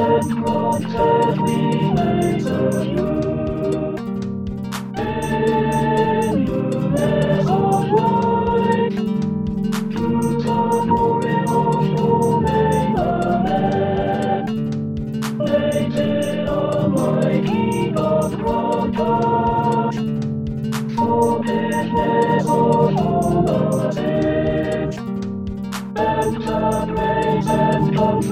What remains of you?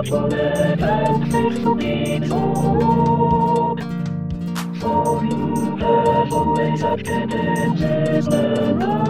For you have always acted in his narrow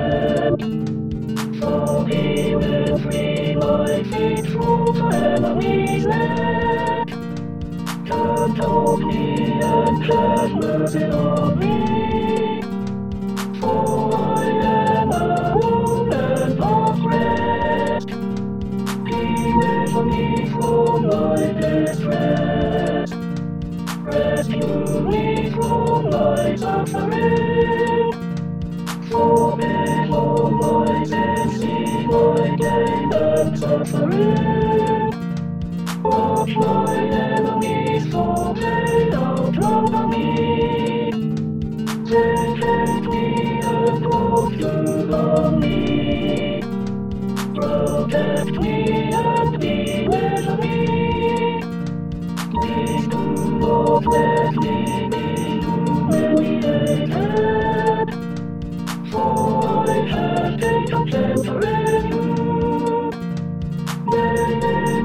my feet from the enemy's land. Turn me and. For I am me from my distress. Rescue me from my suffering. My gain and suffering. Watch my enemies so they outrun me. They hate me and to harm me. Protect me and be with me. Please do not let me be humiliated. For I have taken shelter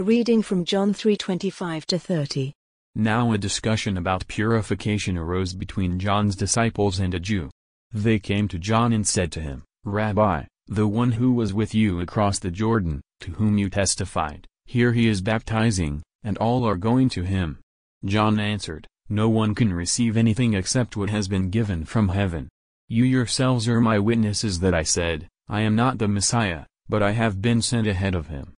A reading from John 3:25 to 30. Now a discussion about purification arose between John's disciples and a Jew. They came to John and said to him, Rabbi, the one who was with you across the Jordan, to whom you testified, here he is baptizing, and all are going to him. John answered, No one can receive anything except what has been given from heaven. You yourselves are my witnesses that I said, I am not the Messiah, but I have been sent ahead of him.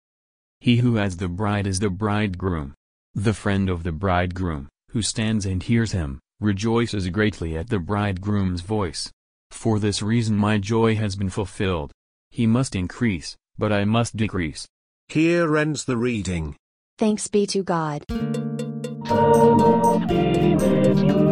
He who has the bride is the bridegroom. The friend of the bridegroom, who stands and hears him, rejoices greatly at the bridegroom's voice. For this reason my joy has been fulfilled. He must increase, but I must decrease. Here ends the reading. Thanks be to God. The Lord be with you,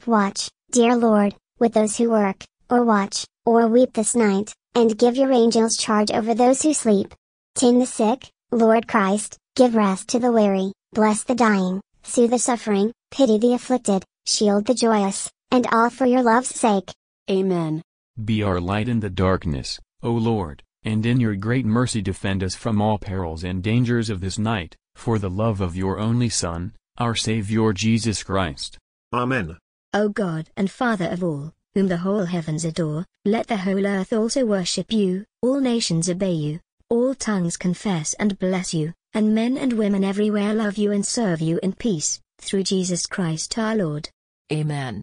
Keep watch, dear Lord, with those who work, or watch, or weep this night, and give your angels charge over those who sleep. Tend the sick, Lord Christ, give rest to the weary, bless the dying, soothe the suffering, pity the afflicted, shield the joyous, and all for your love's sake. Amen. Be our light in the darkness, O Lord, and in your great mercy defend us from all perils and dangers of this night, for the love of your only Son, our Saviour Jesus Christ. Amen. O God and Father of all, whom the whole heavens adore, let the whole earth also worship you, all nations obey you, all tongues confess and bless you, and men and women everywhere love you and serve you in peace, through Jesus Christ our Lord. Amen.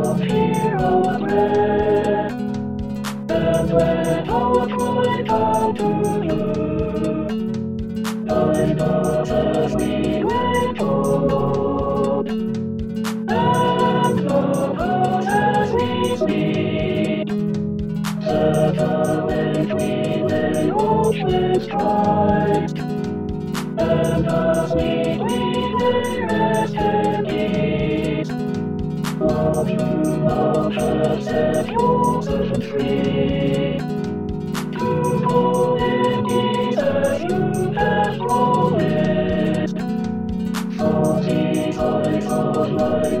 I you. As we went forward, and love we speed. Such a length and as we will rest in peace. Love you, love has set.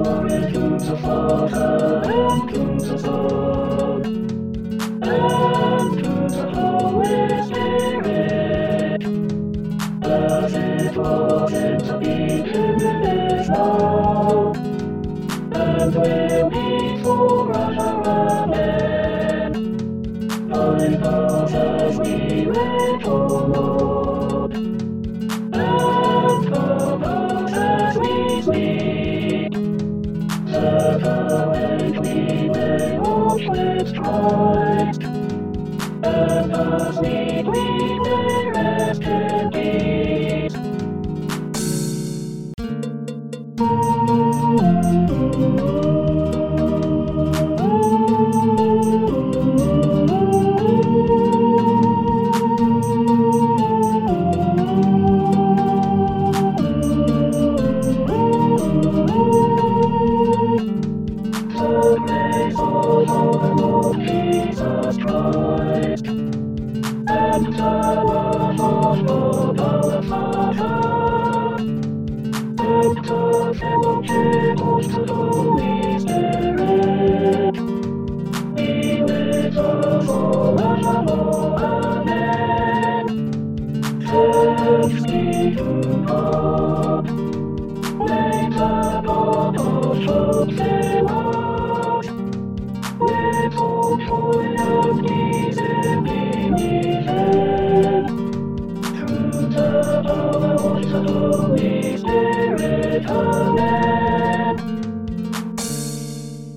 unser Vater, und unser and und unser Holy Spirit. As it was in the beginning, is now, and will be forever. Amen. Find us as we wait, O Lord.